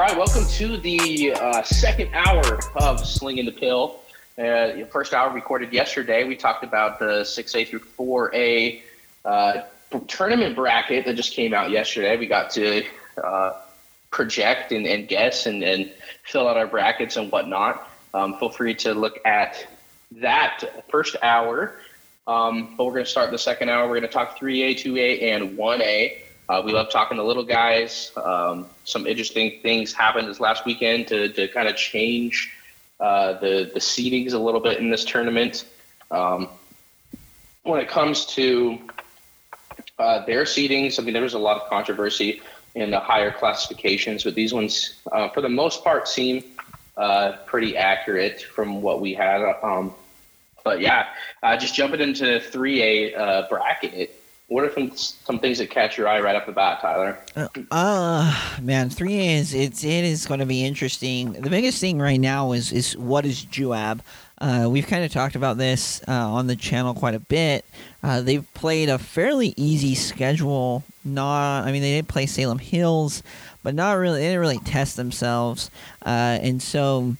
All right, welcome to the uh, second hour of Slinging the Pill. Uh, the first hour recorded yesterday. We talked about the 6A through 4A uh, tournament bracket that just came out yesterday. We got to uh, project and, and guess and, and, fill out our brackets and whatnot. Um, feel free to look at that first hour. Um, but we're going to start the second hour. We're going to talk 3A, 2A, and 1A. Uh, we love talking to little guys. Um, some interesting things happened this last weekend to, to kind of change uh, the the seedings a little bit in this tournament. Um, when it comes to uh, their seedings, I mean, there was a lot of controversy in the higher classifications, but these ones, uh, for the most part, seem uh, pretty accurate from what we had. Um, but yeah, uh, just jumping into 3A bracket what are some, some things that catch your eye right off the bat, Tyler? Uh, uh man, three is it's it is going to be interesting. The biggest thing right now is is what is Juab. Uh, we've kind of talked about this uh, on the channel quite a bit. Uh, they've played a fairly easy schedule. Not, I mean, they did play Salem Hills, but not really. They didn't really test themselves, uh, and so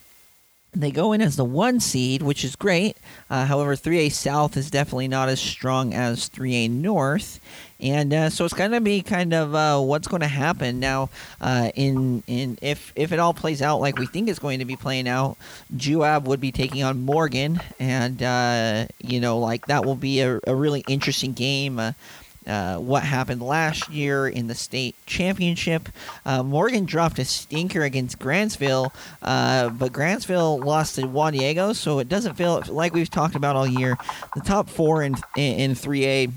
they go in as the one seed, which is great. Uh, however, 3A South is definitely not as strong as 3A North, and uh, so it's going to be kind of uh, what's going to happen now. Uh, in in if if it all plays out like we think it's going to be playing out, Juab would be taking on Morgan, and uh, you know like that will be a, a really interesting game. Uh, uh, what happened last year in the state championship. Uh, Morgan dropped a stinker against Grantsville, uh, but Grantsville lost to Juan Diego, so it doesn't feel like we've talked about all year. The top four in in, 3A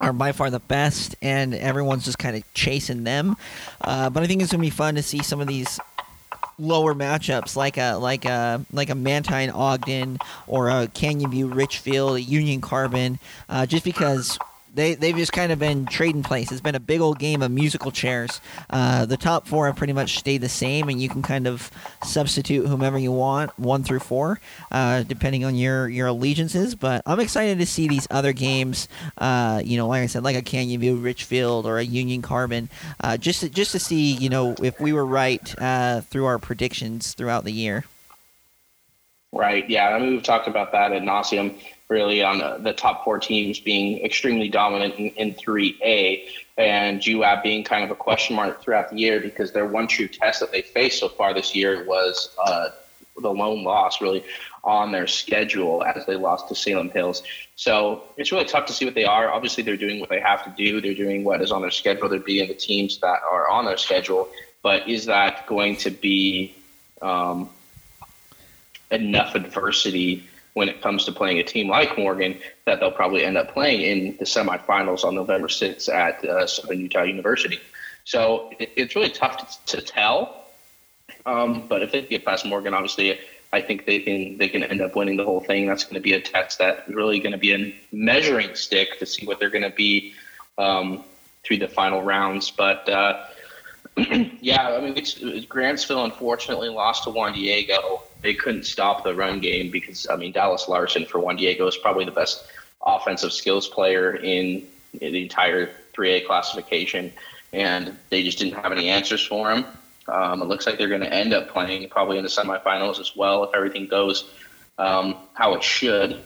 are by far the best, and everyone's just kind of chasing them. Uh, but I think it's gonna be fun to see some of these lower matchups like a like a like a Manti Ogden or a Canyon View Richfield, a Union Carbon, uh, just because they they've just kind of been trading places. It's been a big old game of musical chairs. Uh, the top four have pretty much stayed the same, and you can kind of substitute whomever you want, one through four, uh, depending on your your allegiances. But I'm excited to see these other games. Uh, you know, like I said, like a Canyon View Richfield or a Union Carbon, uh, just to, just to see you know if we were right uh, through our predictions throughout the year. Right. Yeah. I mean, we've talked about that at nauseum really on the, the, top four teams being extremely dominant in, in 3A and Juab being kind of a question mark throughout the year because their one true test that they faced so far this year was uh, the lone loss really on their schedule as they lost to Salem Hills. So it's really tough to see what they are. Obviously, they're doing what they have to do. They're doing what is on their schedule. They're beating the teams that are on their schedule. But is that going to be um, enough adversity when it comes to playing a team like Morgan that they'll probably end up playing in the semifinals on November 6th at uh, Southern Utah University. So it, it's really tough to, to tell. Um, but if they get past Morgan, obviously, I think they can they can end up winning the whole thing. That's going to be a test that really going to be a measuring stick to see what they're going to be um, through the final rounds. But uh, yeah, I mean, it's, Grantsville unfortunately lost to Juan Diego they couldn't stop the run game because I mean Dallas Larson for Juan Diego is probably the best offensive skills player in, in the entire 3A classification, and they just didn't have any answers for him. Um, it looks like they're going to end up playing probably in the semifinals as well if everything goes um, how it should.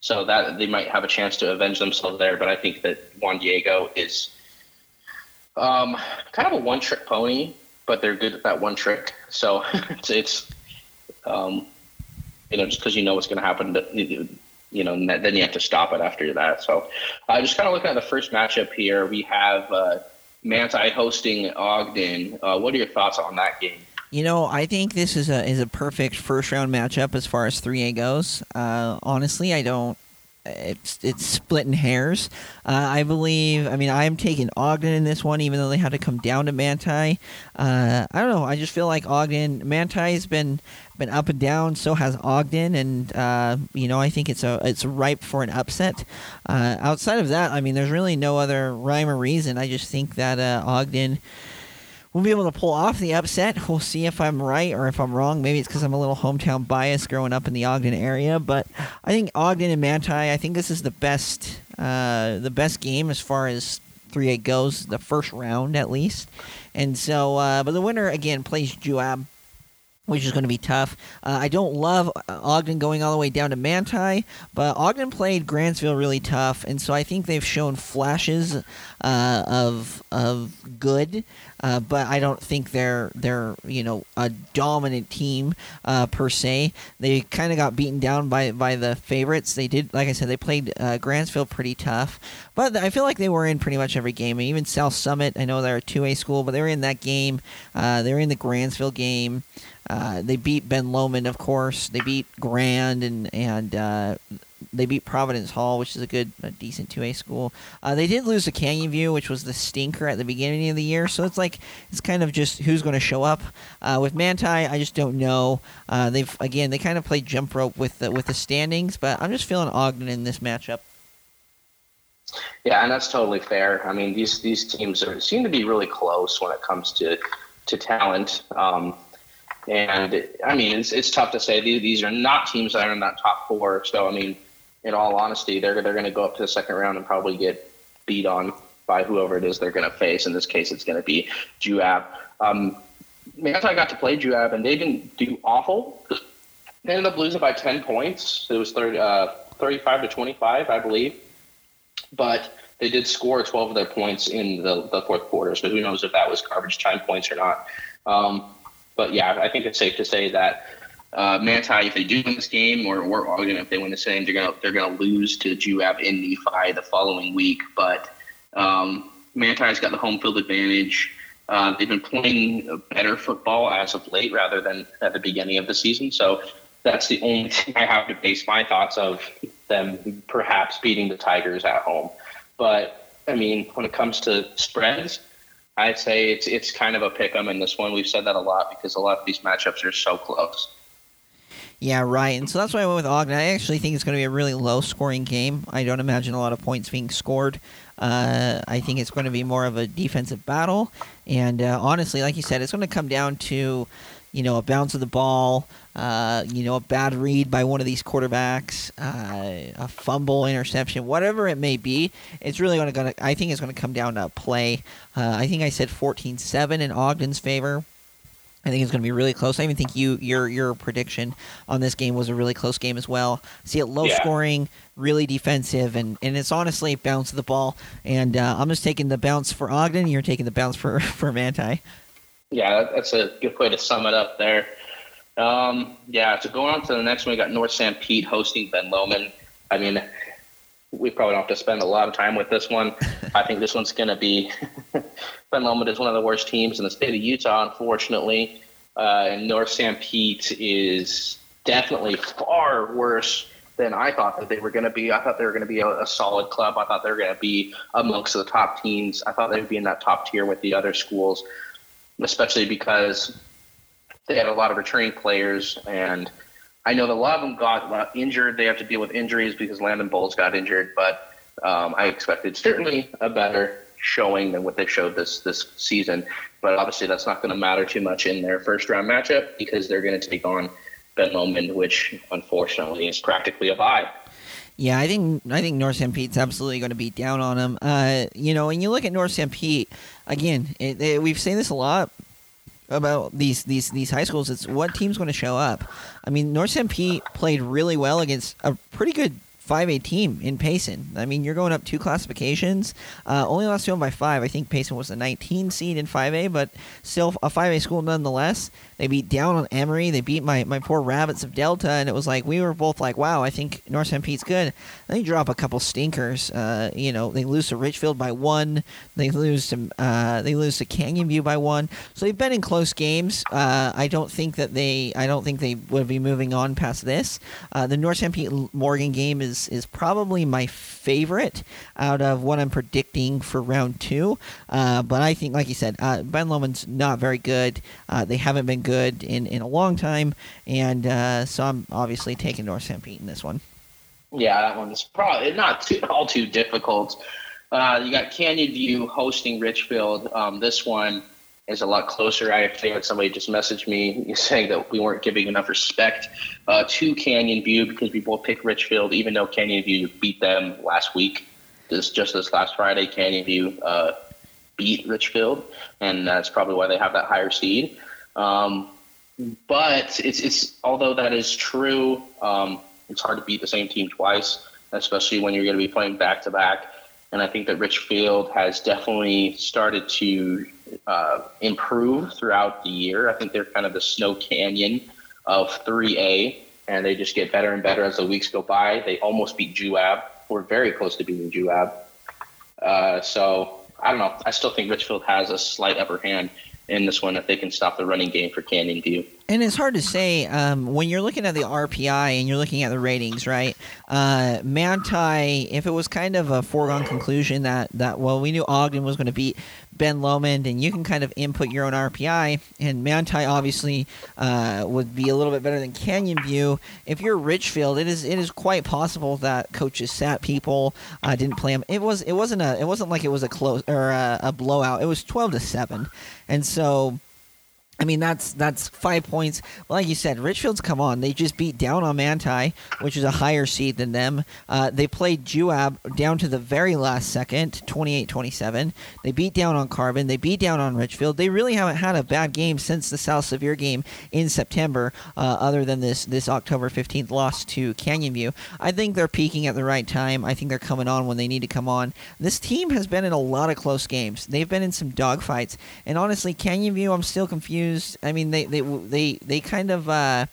So that they might have a chance to avenge themselves there. But I think that Juan Diego is um, kind of a one-trick pony, but they're good at that one trick. So it's, it's um, you know, just because you know what's going to happen, you know, then you have to stop it after that. So, uh, just kind of looking at the first matchup here, we have uh, Manti hosting Ogden. Uh, what are your thoughts on that game? You know, I think this is a is a perfect first round matchup as far as three A goes. Uh, honestly, I don't it's it's splitting hairs. Uh, I believe. I mean, I am taking Ogden in this one, even though they had to come down to Manti. Uh, I don't know. I just feel like Ogden Manti's been been up and down. So has Ogden, and uh, you know, I think it's a it's ripe for an upset. Uh, outside of that, I mean, there's really no other rhyme or reason. I just think that uh, Ogden we'll be able to pull off the upset. We'll see if I'm right or if I'm wrong. Maybe it's because I'm a little hometown bias growing up in the Ogden area. But I think Ogden and Manti. I think this is the best, uh, the best game as far as 3A goes, the first round at least. And so, uh, but the winner again plays Juab which is going to be tough. Uh, I don't love Ogden going all the way down to Manti, but Ogden played Grantsville really tough, and so I think they've shown flashes uh, of of good. Uh, but I don't think they're they're you know a dominant team uh, per se. They kind of got beaten down by by the favorites. They did, like I said, they played uh, Grantsville pretty tough, but I feel like they were in pretty much every game. even South Summit, I know they're a two A school, but they were in that game. Uh, they were in the Grantsville game. Uh, they beat Ben Lomond, of course. They beat Grand and and uh, they beat Providence Hall, which is a good, a decent two A school. Uh, they did lose to Canyon View, which was the stinker at the beginning of the year. So it's like it's kind of just who's going to show up. Uh, with Manti, I just don't know. Uh, they've again they kind of played jump rope with the, with the standings, but I'm just feeling Ogden in this matchup. Yeah, and that's totally fair. I mean, these these teams are, seem to be really close when it comes to to talent. Um, and I mean, it's, it's tough to say. These, these are not teams that are in that top four. So, I mean, in all honesty, they're, they're going to go up to the second round and probably get beat on by whoever it is they're going to face. In this case, it's going to be Juab. Um, Manti got to play Juab, and they didn't do awful. They ended up losing by 10 points. It was 30, uh, 35 to 25, I believe. But they did score 12 of their points in the, the fourth quarter. So who knows if that was garbage time points or not. Um, but yeah, I think it's safe to say that uh, Manti, if they do win this game, or, or Ogden, if they win the same, they're gonna they're gonna lose to Juab in Nephi the following week. But um, Manti's got the home field advantage. Uh, they've been playing better football as of late rather than at the beginning of the season. So that's the only thing I have to base my thoughts of them perhaps beating the Tigers at home. But I mean, when it comes to spreads, I'd say it's it's kind of a pick 'em in this one. We've said that a lot because a lot of these matchups are so close. Yeah, right. And so that's why I went with Ogden. I actually think it's going to be a really low scoring game. I don't imagine a lot of points being scored. Uh, I think it's going to be more of a defensive battle. And uh, honestly, like you said, it's going to come down to you know, a bounce of the ball, uh, you know, a bad read by one of these quarterbacks, uh, a fumble, interception, whatever it may be, it's really going to, I think it's going to come down to play. Uh, I think I said 14 7 in Ogden's favor. I think it's going to be really close. I even think you your your prediction on this game was a really close game as well. See it low yeah. scoring, really defensive, and, and it's honestly a bounce of the ball. And uh, I'm just taking the bounce for Ogden. You're taking the bounce for for Manti. Yeah, that's a good way to sum it up there. Um, yeah, so going on to the next one, we got North Sanpete hosting Ben Lomond. I mean, we probably don't have to spend a lot of time with this one. I think this one's going to be Ben Lomond is one of the worst teams in the state of Utah, unfortunately. Uh, and North Sanpete is definitely far worse than I thought that they were going to be. I thought they were going to be a, a, solid club. I thought they were going to be amongst the top teams. I thought they would be in that top tier with the other schools especially because they had a lot of returning players, and I know that a lot of them got injured. They have to deal with injuries because Landon Bowles got injured, but um, I expected certainly a better showing than what they showed this this season. But obviously, that's not going to matter too much in their first round matchup because they're going to take on Ben Lomond, which unfortunately is practically a bye. Yeah, I think I think North Sanpete's absolutely going to beat down on them. Uh, you know, when you look at North Sanpete, again, it, it, we've seen this a lot about these these these high schools. It's what team's going to show up. I mean, North Sanpete played really well against a pretty good 5A team in Payson. I mean, you're going up two classifications. Uh, only lost to them by five. I think Payson was the 19 seed in 5A, but still a 5A school nonetheless. They beat down on Emery. They beat my, my poor Rabbits of Delta, and it was like we were both like, wow, I think North Sanpete's good. They drop a couple stinkers. Uh, you know, they lose to Richfield by one. They lose to uh, they lose to Canyon View by one. So they've been in close games. Uh, I don't think that they I don't think they would be moving on past this. Uh, the North Sanpete Morgan game is is probably my favorite out of what I'm predicting for round two. Uh, but I think, like you said, uh, Ben Lomond's not very good. they haven't been good in, in a long time, and uh, so I'm obviously taking North Sanpete in this one. Yeah, that one is probably not too, all too difficult. Uh, you got Canyon View hosting Richfield. Um, this one is a lot closer. I think somebody just messaged me saying that we weren't giving enough respect uh, to Canyon View because we both picked Richfield, even though Canyon View beat them last week this just this last Friday, Canyon View uh, beat Richfield, and that's probably why they have that higher seed. Um, but it's it's although that is true, um, it's hard to beat the same team twice, especially when you're going to be playing back to back. And I think that Richfield has definitely started to uh, improve throughout the year. I think they're kind of the snow canyon of 3A, and they just get better and better as the weeks go by. They almost beat Juab. We're very close to beating Juab. Uh, so I don't know. I still think Richfield has a slight upper hand in this one if they can stop the running game for Canyon View. And it's hard to say um, when you're looking at the RPI and you're looking at the ratings, right? Uh, Manti, if it was kind of a foregone conclusion that, that well, we knew Ogden was going to beat Ben Lomond, and you can kind of input your own RPI, and Manti obviously uh, would be a little bit better than Canyon View. If you're Richfield, it is it is quite possible that coaches sat people, uh, didn't play them. It was it wasn't a it wasn't like it was a close or a, a blowout. It was twelve to seven, and so I mean that's that's five points. Like you said, Richfield's come on. They just beat down on Manti, which is a higher seed than them. Uh, they played Juab down to the very last second, 28-27. They beat down on Carbon. They beat down on Richfield. They really haven't had a bad game since the South Sevier game in September, uh, other than this this October 15th loss to Canyon View. I think they're peaking at the right time. I think they're coming on when they need to come on. This team has been in a lot of close games. They've been in some dogfights, and honestly, Canyon View, I'm still confused I mean, they they they they kind of. Uh,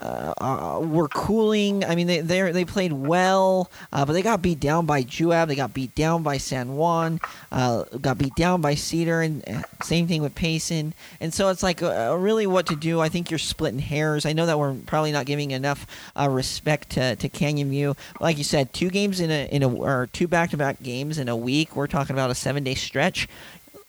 uh, uh, were cooling. I mean, they they they played well, uh, but they got beat down by Juab. They got beat down by San Juan. Uh, got beat down by Cedar, and uh, same thing with Payson. And so it's like uh, really what to do. I think you're splitting hairs. I know that we're probably not giving enough respect to, to Canyon View. Like you said, two games in a in a or two back to back games in a week. We're talking about a seven day stretch.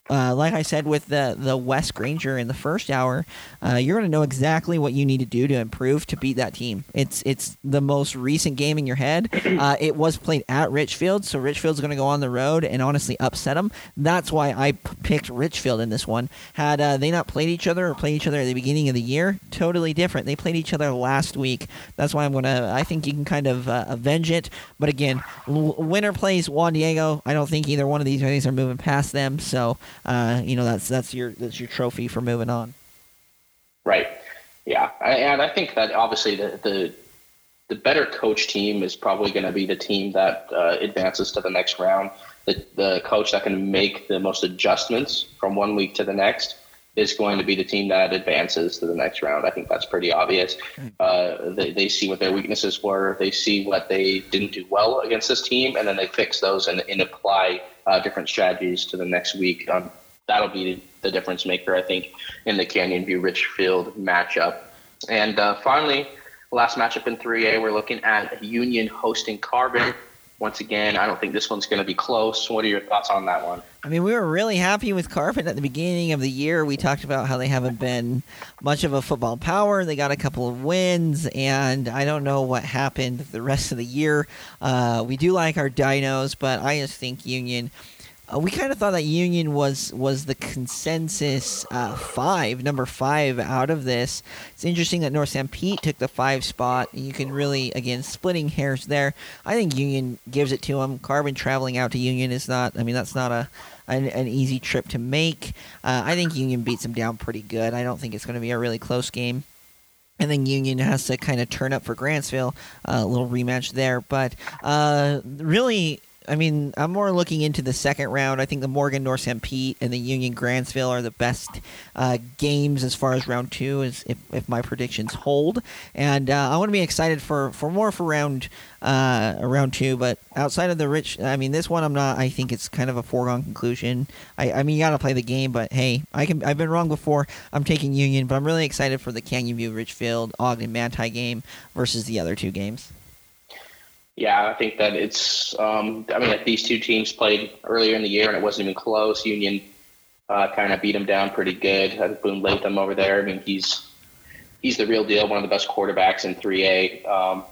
Uh, like I said with the the West Granger in the first hour, uh, you're going to know exactly what you need to do to improve to beat that team. It's it's the most recent game in your head. Uh, it was played at Richfield, so Richfield's going to go on the road and honestly upset them. That's why I p- picked Richfield in this one. Had uh, they not played each other or played each other at the beginning of the year, totally different. They played each other last week. That's why I'm going to. I think you can kind of uh, avenge it. But again, l- winner plays Juan Diego. I don't think either one of these guys are moving past them. So uh, you know that's that's your that's your trophy for moving on. Right. Yeah, I, and I think that obviously the the, the better coach team is probably going to be the team that uh, advances to the next round. The the coach that can make the most adjustments from one week to the next is going to be the team that advances to the next round. I think that's pretty obvious. Uh, they, they see what their weaknesses were. They see what they didn't do well against this team, and then they fix those and, and apply uh, different strategies to the next week. Um, that'll be the difference maker, I think, in the Canyon View Richfield matchup. And uh, finally, last matchup in 3A, we're looking at Union hosting Carbon. Once again, I don't think this one's going to be close. What are your thoughts on that one? I mean, we were really happy with Carbon at the beginning of the year. We talked about how they haven't been much of a football power. They got a couple of wins, and I don't know what happened the rest of the year. Uh, we do like our dinos, but I just think Union uh, we kind of thought that Union was was the consensus uh, five, number five out of this. It's interesting that North Sanpete took the five spot. You can really, again, splitting hairs there. I think Union gives it to them. Carbon traveling out to Union is not. I mean, that's not a an, an easy trip to make. Uh, I think Union beats them down pretty good. I don't think it's going to be a really close game and then Union has to kind of turn up for Grantsville, uh, a little rematch there. But uh, really, I mean, I'm more looking into the second round. I think the Morgan North Sanpete and the Union Grantsville are the best uh, games as far as round two, is if, if my predictions hold. And uh, I want to be excited for, for more for round uh, round two. But outside of the rich, I mean, this one I'm not. I think it's kind of a foregone conclusion. I, I mean, you got to play the game, but hey, I can. I've been wrong before. I'm taking Union, but I'm really excited for the Canyon View Richfield Ogden Manti game versus the other two games. Yeah, I think that it's. Um, I mean, these two teams played earlier in the year, and it wasn't even close. Union uh, kind of beat them down pretty good. Uh, Boone Latham over there. I mean, he's he's the real deal, one of the best quarterbacks in 3A. Um,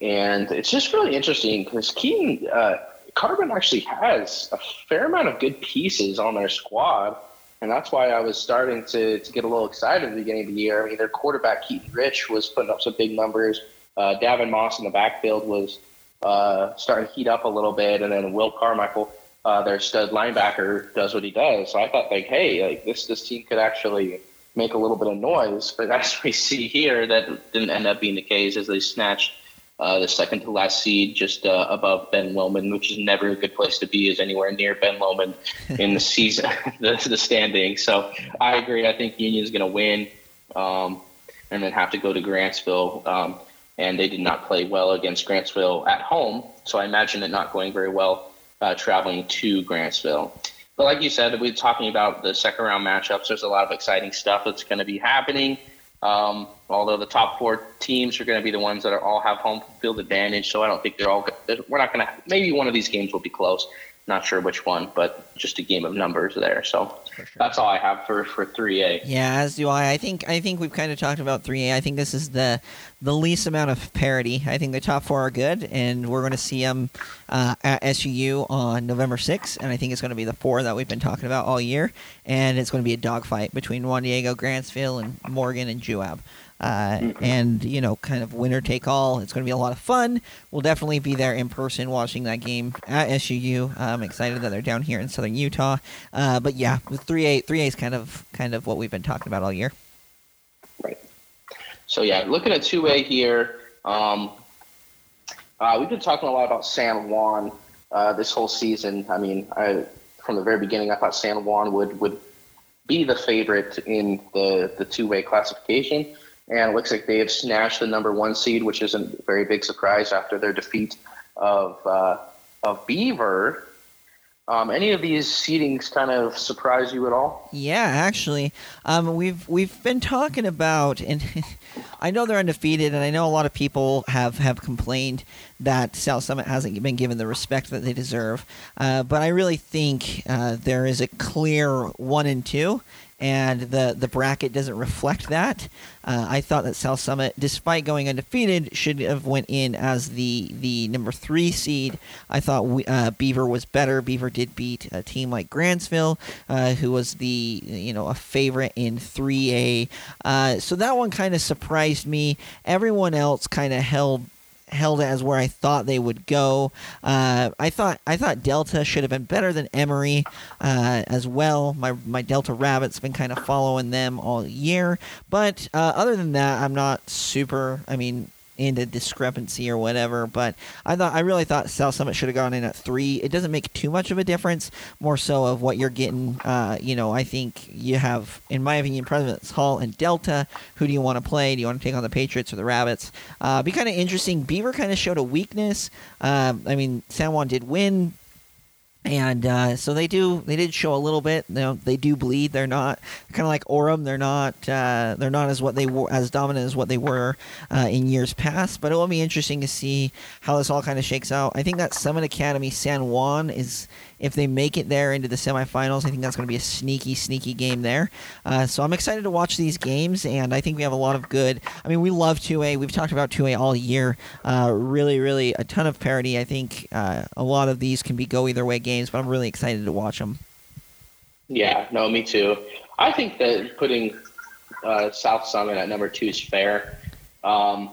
and it's just really interesting because Keaton uh, Carbon actually has a fair amount of good pieces on their squad. And that's why I was starting to, to get a little excited at the beginning of the year. I mean, their quarterback, Keaton Rich, was putting up some big numbers. Uh, Davin Moss in the backfield was uh, starting to heat up a little bit, and then Will Carmichael, uh, their stud linebacker, does what he does. So I thought, like, hey, like this this team could actually make a little bit of noise. But as we see here, that didn't end up being the case as they snatched uh, the second to last seed just uh, above Ben Lomond, which is never a good place to be, is anywhere near Ben Lomond in the season, the, the standing. So I agree. I think Union is going to win um, and then have to go to Grantsville. Um, and they did not play well against Grantsville at home. So I imagine it not going very well uh, traveling to Grantsville. But like you said, we're talking about the second round matchups. There's a lot of exciting stuff that's going to be happening. Um, although the top four teams are going to be the ones that are all have home field advantage, so I don't think they're all. We're not going to. Maybe one of these games will be close. Not sure which one, but just a game of numbers there. So sure. that's all I have for for three A. Yeah, as do I. I think I think we've kind of talked about three A. I think this is the the least amount of parity. I think the top four are good, and we're going to see them uh, at SUU on November 6th, and I think it's going to be the four that we've been talking about all year, and it's going to be a dogfight between Juan Diego, Grantsville, and Morgan and Juab. Uh, mm-hmm. and you know, kind of winner take all. It's going to be a lot of fun. We'll definitely be there in person watching that game at SUU. I'm excited that they're down here in Southern Utah. Uh, but yeah, three A, three A is kind of kind of what we've been talking about all year. Right. So yeah, looking at two A here. Um, uh, we've been talking a lot about San Juan uh, this whole season. I mean, I, from the very beginning, I thought San Juan would would be the favorite in the the two way classification and it looks like they have snatched the number one seed, which isn't a very big surprise after their defeat of uh, of Beaver. Um, any of these seedings kind of surprise you at all? Yeah, actually, um, we've we've been talking about, and I know they're undefeated, and I know a lot of people have have complained that South Summit hasn't been given the respect that they deserve. Uh, but I really think uh, there is a clear one and two, and the the bracket doesn't reflect that. Uh, I thought that South Summit, despite going undefeated, should have went in as the the number three seed. I thought we, uh, Beaver was better. Beaver did beat a team like Grantsville, uh, who was the you know a favorite in 3A. Uh, so that one kind of surprised me. Everyone else kind of held held as where I thought they would go. Uh, I thought I thought Delta should have been better than Emery uh, as well. My my Delta Rabbits been kind of following them all year, but uh, other than that, I'm not super. I mean, into discrepancy or whatever. But I thought I really thought South Summit should have gone in at three. It doesn't make too much of a difference. More so of what you're getting. Uh, you know, I think you have, in my opinion, Providence Hall and Delta. Who do you want to play? Do you want to take on the Patriots or the Rabbits? Uh, be kind of interesting. Beaver kind of showed a weakness. Uh, I mean, San Juan did win and uh, so they do they did show a little bit. You know, they do bleed. They're not kind of like Orem they're not uh, they're not as what they were as dominant as what they were uh, in years past. But it will be interesting to see how this all kind of shakes out. I think that Summit Academy San Juan is if they make it there into the semifinals, I think that's going to be a sneaky, sneaky game there. Uh, so I'm excited to watch these games, and I think we have a lot of good. I mean, we love 2A. We've talked about 2A all year. Uh, really, really a ton of parity. I think uh, a lot of these can be go either way games, but I'm really excited to watch them. Yeah, no, me too. I think that putting uh, South Summit at number two is fair. Um,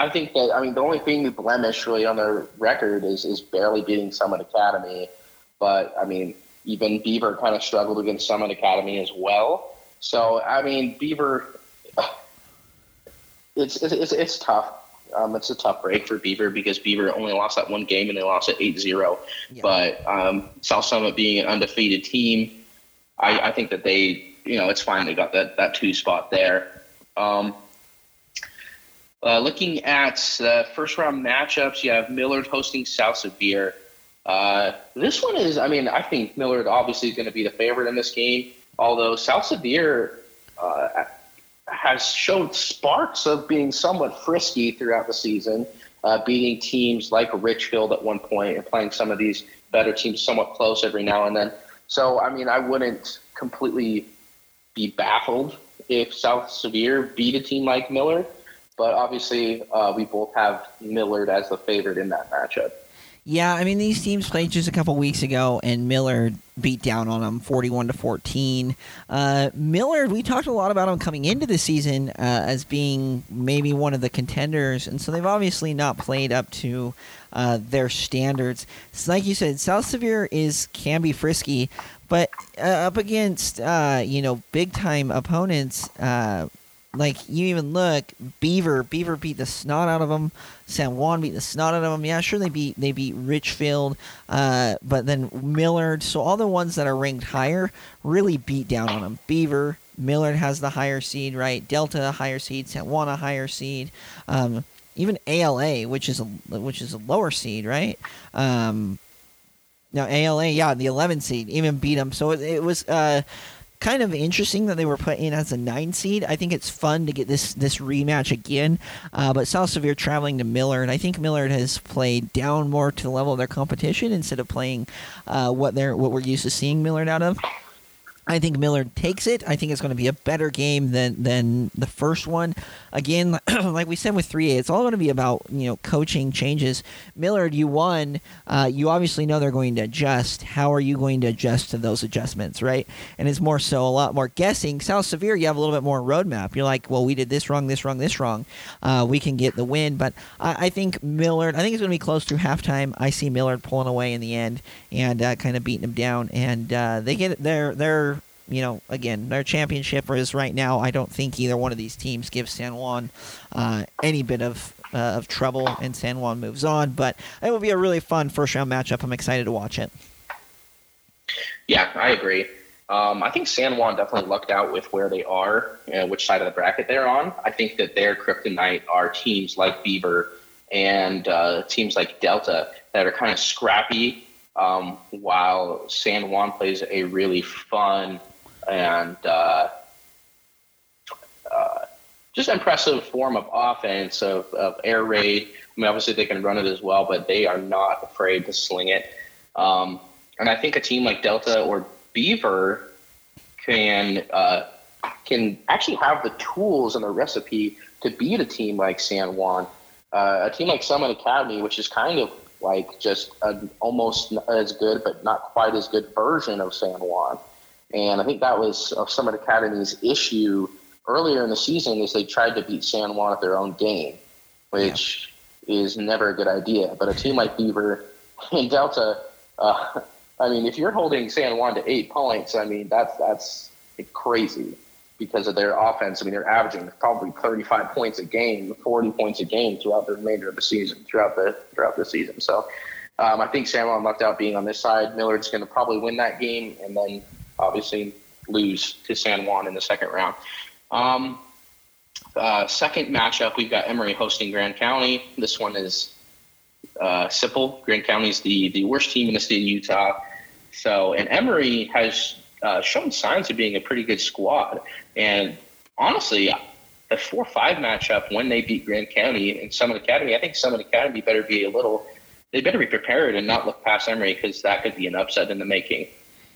I think that I mean the only thing we blemish really on their record is is barely beating Summit Academy, but I mean even Beaver kind of struggled against Summit Academy as well. So I mean Beaver, it's it's it's tough. Um, it's a tough break for Beaver because Beaver only lost that one game and they lost it 8-0. Yeah. But um, South Summit being an undefeated team, I, I think that they you know it's fine they got that that two spot there. Um, uh, looking at uh, first round matchups, you have Millard hosting South Sevier. Uh, this one is, I mean, I think Millard obviously is going to be the favorite in this game, although South Sevier uh, has showed sparks of being somewhat frisky throughout the season, uh, beating teams like Richfield at one point and playing some of these better teams somewhat close every now and then. So, I mean, I wouldn't completely be baffled if South Sevier beat a team like Millard. But obviously, uh, we both have Millard as the favorite in that matchup. Yeah, I mean these teams played just a couple weeks ago, and Millard beat down on them, forty-one to fourteen. Uh, Millard, we talked a lot about him coming into the season uh, as being maybe one of the contenders, and so they've obviously not played up to uh, their standards. So like you said, South Sevier is can be frisky, but uh, up against uh, you know big time opponents uh, like you even look Beaver. Beaver beat the snot out of them. San Juan beat the snot out of them. Yeah, sure they beat they beat Richfield, uh, but then Millard. So all the ones that are ranked higher really beat down on them. Beaver, Millard has the higher seed, right? Delta a higher seed. San Juan a higher seed. Um, even ALA, which is a which is a lower seed, right? Um, now ALA, yeah, the 11 seed, even beat them. So it, it was. Uh, kind of interesting that they were put in as a nine seed. I think it's fun to get this this rematch again. Uh, but Sevier traveling to Millard, I think Millard has played down more to the level of their competition instead of playing uh, what they're what we're used to seeing Millard out of. I think Millard takes it. I think it's going to be a better game than than the first one. Again, like we said with 3A, it's all going to be about you know coaching changes. Millard, you won. Uh, you obviously know they're going to adjust. How are you going to adjust to those adjustments, right? And it's more so a lot more guessing. South Sevier, you have a little bit more roadmap. You're like, well, we did this wrong, this wrong, this wrong. Uh, we can get the win. But I, I, think Millard. I think it's going to be close through halftime. I see Millard pulling away in the end and uh, kind of beating them down, and uh, they get their their you know, again, their championship is right now. I don't think either one of these teams gives San Juan uh, any bit of uh, of trouble, and San Juan moves on. But it will be a really fun first round matchup. I'm excited to watch it. Yeah, I agree. Um, I think San Juan definitely lucked out with where they are and which side of the bracket they're on. I think that their kryptonite are teams like Beaver and uh, teams like Delta that are kind of scrappy, um, while San Juan plays a really fun and uh, uh, just impressive form of offense of, of air raid. I mean, obviously they can run it as well, but they are not afraid to sling it. Um, and I think a team like Delta or Beaver can uh, can actually have the tools and the recipe to beat a team like San Juan. Uh, a team like Summit Academy, which is kind of like just an almost as good but not quite as good version of San Juan. And I think that was uh, Summit Academy's issue earlier in the season is they tried to beat San Juan at their own game, which yeah. is never a good idea. But a team like Beaver and Delta, uh, I mean, if you're holding San Juan to eight points, I mean, that's that's crazy because of their offense. I mean, they're averaging probably 35 points a game, 40 points a game throughout the remainder of the season, throughout the throughout the season. So um, I think San Juan lucked out being on this side. Millard's going to probably win that game, and then obviously lose to San Juan in the second round. Um, uh, second matchup, we've got Emery hosting Grand County. This one is uh, simple. Grand County is the, the worst team in the state of Utah. So, and Emery has uh, shown signs of being a pretty good squad. And honestly, the 4 5 matchup when they beat Grand County and Summit Academy, I think Summit Academy better be a little, they better be prepared and not look past Emory because that could be an upset in the making.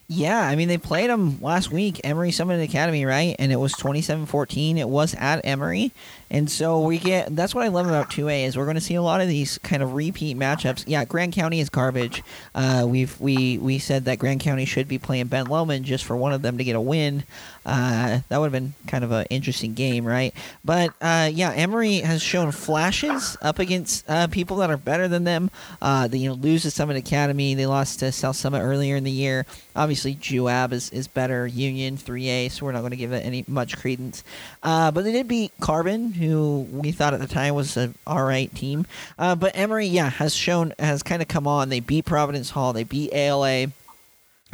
Yeah, I mean they played them last week, Emery Summit Academy, right? And it was 27-14. It was at Emery. And so we get that's what I love about 2A is we're going to see a lot of these kind of repeat matchups. Yeah, Grand County is garbage. Uh, we've we we said that Grand County should be playing Ben Lomond just for one of them to get a win. Uh, that would have been kind of an interesting game, right? But uh, yeah, Emery has shown flashes up against uh, people that are better than them. Uh, they you know lose to Summit Academy. They lost to South Summit earlier in the year. Obviously, Juab is, is better. Union 3A, so we're not going to give it any much credence. Uh, but they did beat Carbon, who we thought at the time was an all right team. Uh, but Emery, yeah, has shown has kind of come on. They beat Providence Hall. They beat ALA.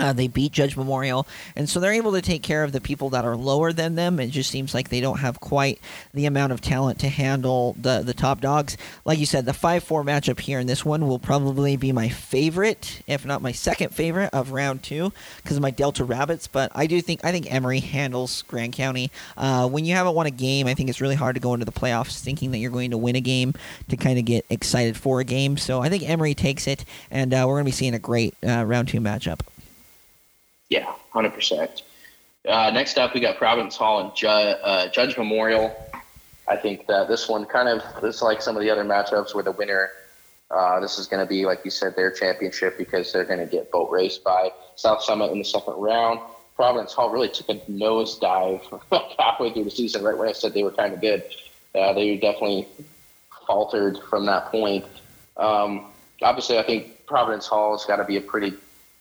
Uh, they beat Judge Memorial, and so they're able to take care of the people that are lower than them. It just seems like they don't have quite the amount of talent to handle the the top dogs. Like you said, the five four matchup here in this one will probably be my favorite, if not my second favorite of round two, because of my Delta Rabbits. But I do think I think Emery handles Grand County. Uh, when you haven't won a game, I think it's really hard to go into the playoffs thinking that you're going to win a game to kind of get excited for a game. So I think Emery takes it, and uh, we're going to be seeing a great uh, round two matchup. Yeah, hundred uh, percent. Next up, we got Providence Hall and Ju- uh, Judge Memorial. I think that this one kind of it's like some of the other matchups where the winner Uh, this is going to be, like you said, their championship because they're going to get boat raced by South Summit in the second round. Providence Hall really took a nosedive halfway through the season, right when I said they were kind of good. Uh, they definitely faltered from that point. Um, obviously, I think Providence Hall has got to be a pretty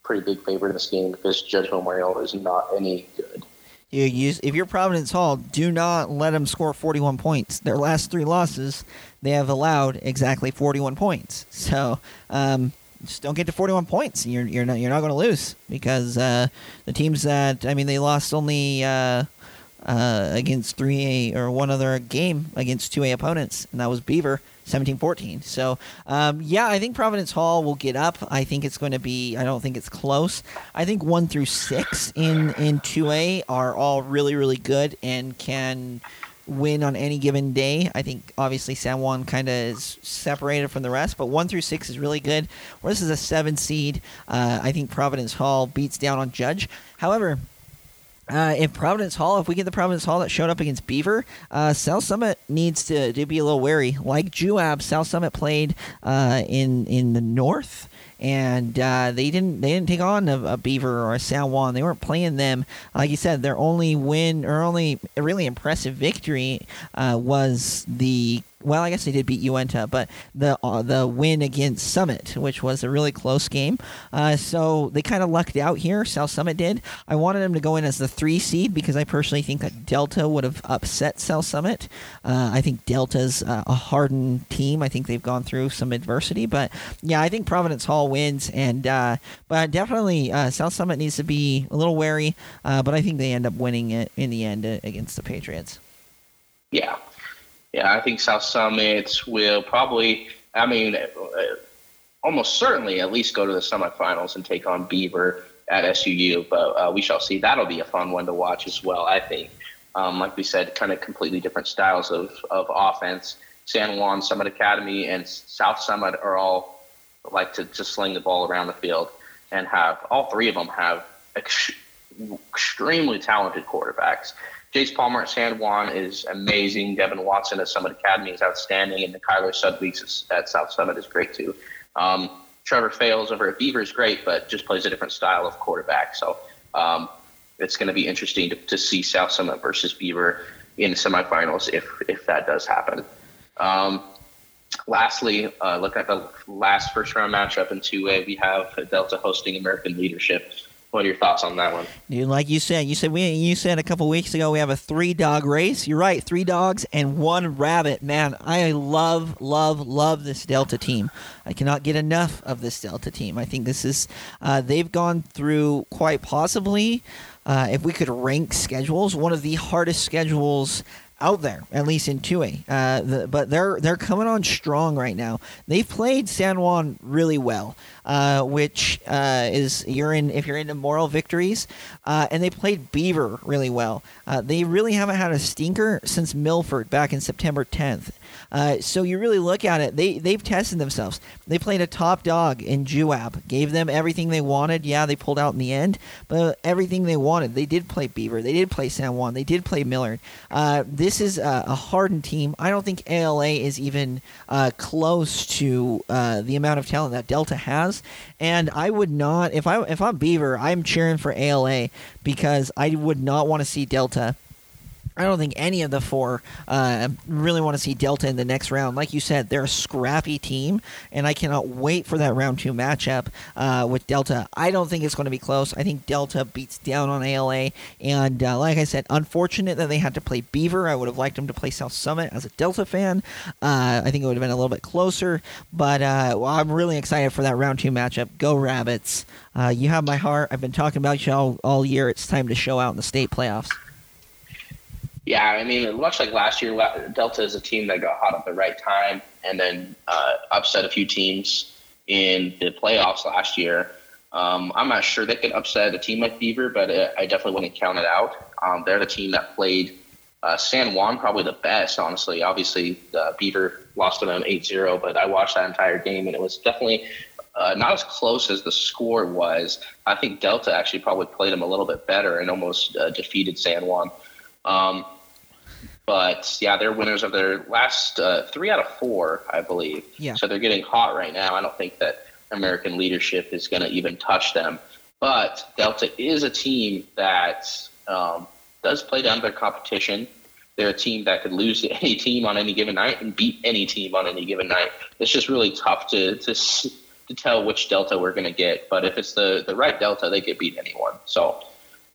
pretty big favorite in this game because Judge Memorial is not any good. You use if you're Providence Hall, do not let them score 41 points. Their last three losses, they have allowed exactly 41 points. So um, just don't get to 41 points. You're you're not you're not going to lose because uh, the teams that I mean they lost only. Uh, uh, against 3A or one other game against 2A opponents, and that was Beaver 17 14. So, um, yeah, I think Providence Hall will get up. I think it's going to be, I don't think it's close. I think 1 through 6 in, in 2A are all really, really good and can win on any given day. I think obviously San Juan kind of is separated from the rest, but one through six is really good. Well, this is a seven seed. Uh, I think Providence Hall beats down on Judge. However, uh, Providence Hall, if we get the Providence Hall that showed up against Beaver, uh, South Summit needs to, to be a little wary. Like Juab, South Summit played uh, in in the north and uh, they didn't they didn't take on a, a, Beaver or a San Juan. They weren't playing them. Like you said, their only win or only really impressive victory uh, was the well, I guess they did beat Uinta, but the uh, the win against Summit, which was a really close game. Uh, so they kind of lucked out here. South Summit did. I wanted them to go in as the three seed because I personally think that Delta would have upset South Summit. Uh, I think Delta's uh, a hardened team. I think they've gone through some adversity, but yeah, I think Providence Hall wins, and uh, but definitely uh, South Summit needs to be a little wary. but I think they end up winning it in the end against the Patriots. Yeah, yeah, I think South Summit will probably, I mean, uh, almost certainly at least go to the semifinals and take on Beaver at SUU. But uh, we shall see. That'll be a fun one to watch as well, I think. Um, like we said, kind of completely different styles of, of offense. San Juan, Summit Academy, and South Summit are all like to, to sling the ball around the field and have all three of them have ex- extremely talented quarterbacks. Jace Palmer at San Juan is amazing. Devin Watson at Summit Academy is outstanding, and the Kyler Sudweeks at South Summit is great too. Um, Trevor Fales over at Beaver is great, but just plays a different style of quarterback. So um, it's going to be interesting to, to, see South Summit versus Beaver in semifinals if if that does happen. Um, lastly, uh, look at the last first round matchup in 2A. We have Delta hosting American Leadership. What are your thoughts on that one? Dude, like you said, you said we you said a couple weeks ago we have a three dog race. You're right, three dogs and one rabbit. Man, I love, love, love this Delta team. I cannot get enough of this Delta team. I think this is uh, they've gone through quite possibly, uh, if we could rank schedules, one of the hardest schedules out there, at least in 2A. Uh, the, but they're they're coming on strong right now. They've played San Juan really well, uh, which uh, is you're in if you're into moral victories, uh, and they played Beaver really well. Uh, they really haven't had a stinker since Milford back in September 10th. Uh, so you really look at it, they they've tested themselves. They played a top dog in Juab, gave them everything they wanted. Yeah, they pulled out in the end, but everything they wanted. They did play Beaver, they did play San Juan, they did play Millard. Uh, this is a, a, hardened team. I don't think ALA is even uh, close to uh, the amount of talent that Delta has, and I would not if I if I'm Beaver, I'm cheering for ALA because I would not want to see Delta I don't think any of the four uh, really want to see Delta in the next round. Like you said, they're a scrappy team, and I cannot wait for that round two matchup uh, with Delta. I don't think it's going to be close. I think Delta beats down on ALA, and uh, like I said, unfortunate that they had to play Beaver. I would have liked them to play South Summit as a Delta fan. Uh, I think it would have been a little bit closer, but uh, well, I'm really excited for that round two matchup. Go Rabbits! Uh, you have my heart. I've been talking about you all, all year. It's time to show out in the state playoffs. Yeah, I mean, much like last year, Delta is a team that got hot at the right time and then uh, upset a few teams in the playoffs last year. Um, I'm not sure they could upset a team like Beaver, but uh, I definitely wouldn't count it out. Um, they're the team that played uh, San Juan probably the best, honestly. Obviously, uh, Beaver lost to them 8 0, but I watched that entire game and it was definitely uh, not as close as the score was. I think Delta actually probably played them a little bit better and almost uh, defeated San Juan. Um, But yeah, they're winners of their last uh, three out of four, I believe. Yeah. So they're getting hot right now. I don't think that American leadership is going to even touch them. But Delta is a team that um, does play down their competition. They're a team that could lose to any team on any given night and beat any team on any given night. It's just really tough to to, to tell which Delta we're going to get. But if it's the, the right Delta, they could beat anyone. So,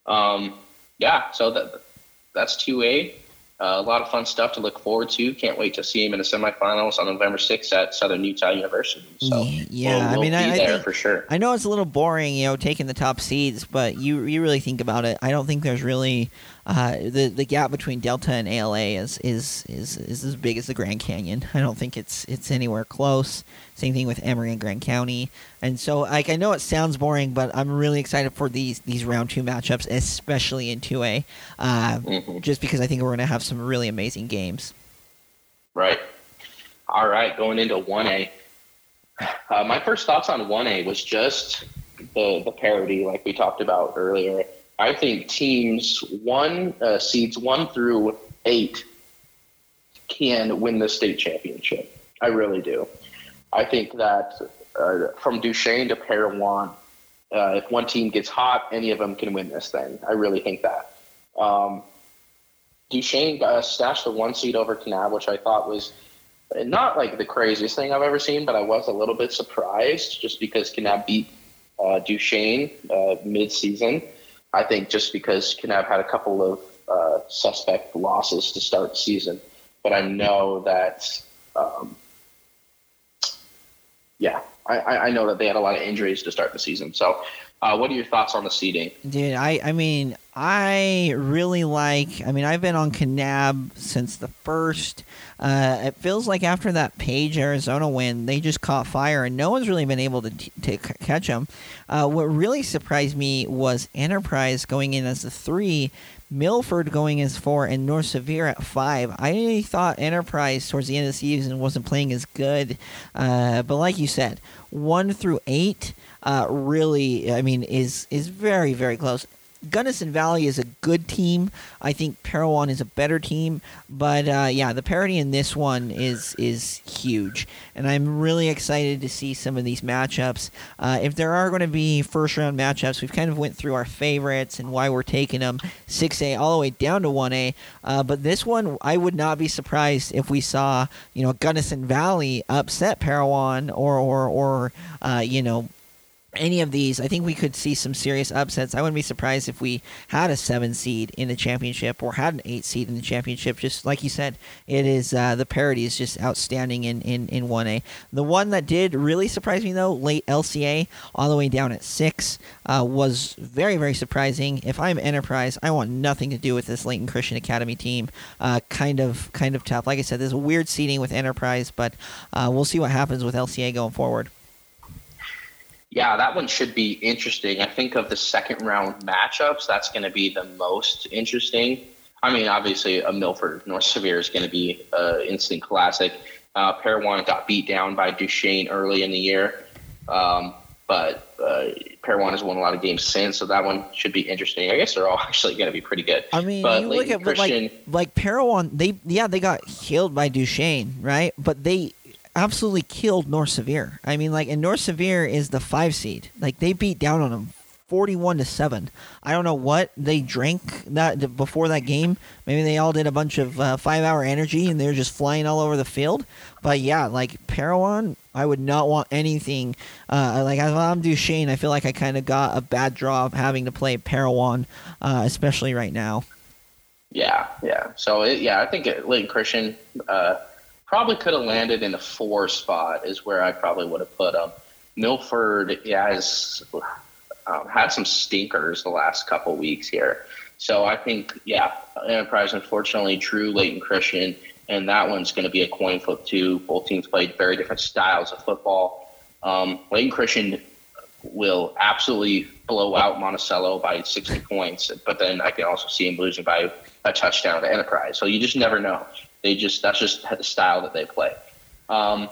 um, yeah, so that that's 2A. Uh, a lot of fun stuff to look forward to. Can't wait to see him in the semifinals on November 6th at Southern Utah University. So yeah, we'll, we'll I mean, I, I there think, for sure. I know it's a little boring, you know, taking the top seeds, but you you really think about it. I don't think there's really uh, the the gap between Delta and ALA is, is is is as big as the Grand Canyon. I don't think it's it's anywhere close. Same thing with Emery and Grand County. And so, like, I know it sounds boring, but I'm really excited for these these round two matchups, especially in two A, uh, Mhm. just because I think we're going to have some really amazing games. Right. All right, going into 1A. Uh, my first thoughts on 1A was just the, the parity, like we talked about earlier. I think teams one, uh, seeds one through eight can win the state championship. I really do. I think that uh, from Duchesne to Parowan, uh, if one team gets hot, any of them can win this thing. I really think that. Um, Duchesne uh, stashed the one seed over Kanab, which I thought was not like the craziest thing I've ever seen, but I was a little bit surprised just because Kanab beat uh, Duchesne uh, mid-season. I think just because Kanab had a couple of uh, suspect losses to start the season, but I know that, um, yeah, I I know that they had a lot of injuries to start the season. So, uh, what are your thoughts on the seeding? Dude, I, I mean, I really like. I mean, I've been on Kanab since the first. Uh, it feels like after that Page Arizona win, they just caught fire, and no one's really been able to, t- to catch them. Uh, what really surprised me was Enterprise going in as a three, Milford going as four, and North Sevier at five. I thought Enterprise towards the end of the season wasn't playing as good, uh, but like you said, one through eight uh, really, I mean, is is very very close. Gunnison Valley is a good team. I think Parowan is a better team, but uh, yeah, the parity in this one is is huge, and I'm really excited to see some of these matchups. Uh, if there are going to be first round matchups, we've kind of went through our favorites and why we're taking them 6A all the way down to 1A. Uh, but this one, I would not be surprised if we saw you know Gunnison Valley upset Parowan or or or uh, you know any of these, I think we could see some serious upsets. I wouldn't be surprised if we had a seven seed in the championship or had an eight seed in the championship. Just like you said, it is uh, the parity is just outstanding in in in one A. The one that did really surprise me though, late LCA all the way down at six, uh, was very very surprising. If I'm Enterprise, I want nothing to do with this Layton Christian Academy team. Uh, kind of kind of tough. Like I said, there's a weird seating with Enterprise, but uh, we'll see what happens with LCA going forward. Yeah, that one should be interesting. I think of the second round matchups, that's going to be the most interesting. I mean, obviously, a Milford North Sevier is going to be an instant classic. Uh, Parowan got beat down by Duchesne early in the year, um, but uh, Parowan has won a lot of games since, so that one should be interesting. I guess they're all actually going to be pretty good. I mean, But you look at but like like Parowan, they yeah they got killed by Duchesne, right? But they absolutely killed North Sevier. I mean, like, and North Sevier is the five seed. Like they beat down on them. 41 to 7. I don't know what they drank that before that game. Maybe they all did a bunch of uh, 5-hour energy and they're just flying all over the field. But yeah, like Parowan, I would not want anything uh, like I'm Duchesne, I feel like I kind of got a bad draw of having to play Parowan, uh, especially right now. Yeah, yeah. So it, yeah, I think it, Layton Christian uh, probably could have landed in the four spot is where I probably would have put him. Milford, has um, had some stinkers the last couple weeks here. So I think, yeah, Enterprise unfortunately drew Layton Christian, and that one's going to be a coin flip too. Both teams played very different styles of football. Um, Layton Christian will absolutely blow out Monticello by 60 points, but then I can also see him losing by a touchdown to Enterprise. So you just never know. They just that's just the style that they play. Um,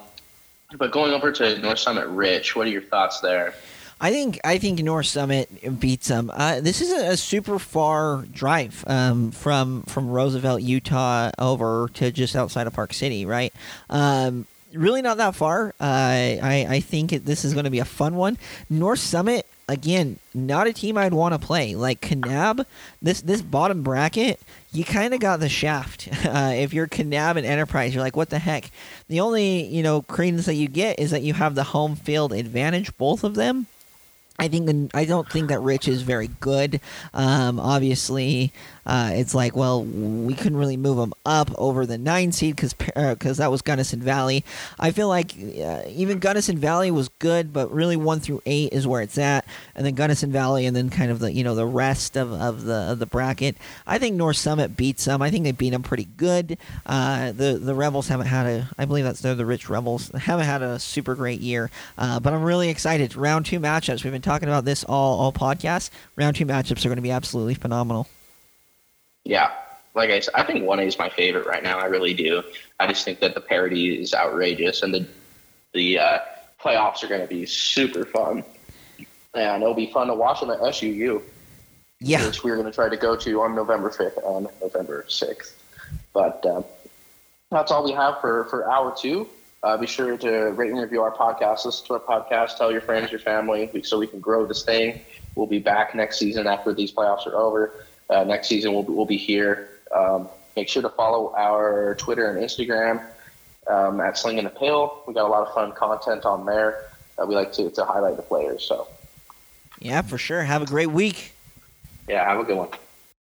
but going over to North Summit Rich, what are your thoughts there? I think I think North Summit beats them. Uh, this is a, a, super far drive um, from from Roosevelt, Utah, over to just outside of Park City, right? Um, really not that far. Uh, I I think it, this is going to be a fun one. North Summit again, not a team I'd want to play. Like Kanab, this this bottom bracket, you kind of got the shaft. Uh, if you're Kanab and Enterprise, you're like, what the heck? The only you know credence that you get is that you have the home field advantage, both of them. I think I don't think that Rich is very good. Um, obviously, uh, it's like, well, we couldn't really move them up over the nine seed because because uh, that was Gunnison Valley. I feel like uh, even Gunnison Valley was good, but really one through eight is where it's at, and then Gunnison Valley, and then kind of the you know the rest of, of the of the bracket. I think North Summit beats them. I think they beat them pretty good. Uh, the the Rebels haven't had a, I believe that's they're the Rich Rebels, haven't had a super great year, uh, but I'm really excited. Round two matchups. We've been talking about this all all podcasts. Round two matchups are going to be absolutely phenomenal. Yeah, like I said, I think one A is my favorite right now. I really do. I just think that the parity is outrageous, and the the uh, playoffs are going to be super fun. And it'll be fun to watch them at SUU. Yeah, which we're going to try to go to on November fifth and November sixth. But um, that's all we have for for hour two. Uh, be sure to rate and review our podcast, listen to our podcast, tell your friends, your family, so we can grow this thing. We'll be back next season after these playoffs are over. Uh, next season, we'll, we'll be here. Um, make sure to follow our Twitter and Instagram um, at Sling in the Pail. We got a lot of fun content on there. that we like to, to highlight the players. So, yeah, for sure. Have a great week. Yeah, have a good one.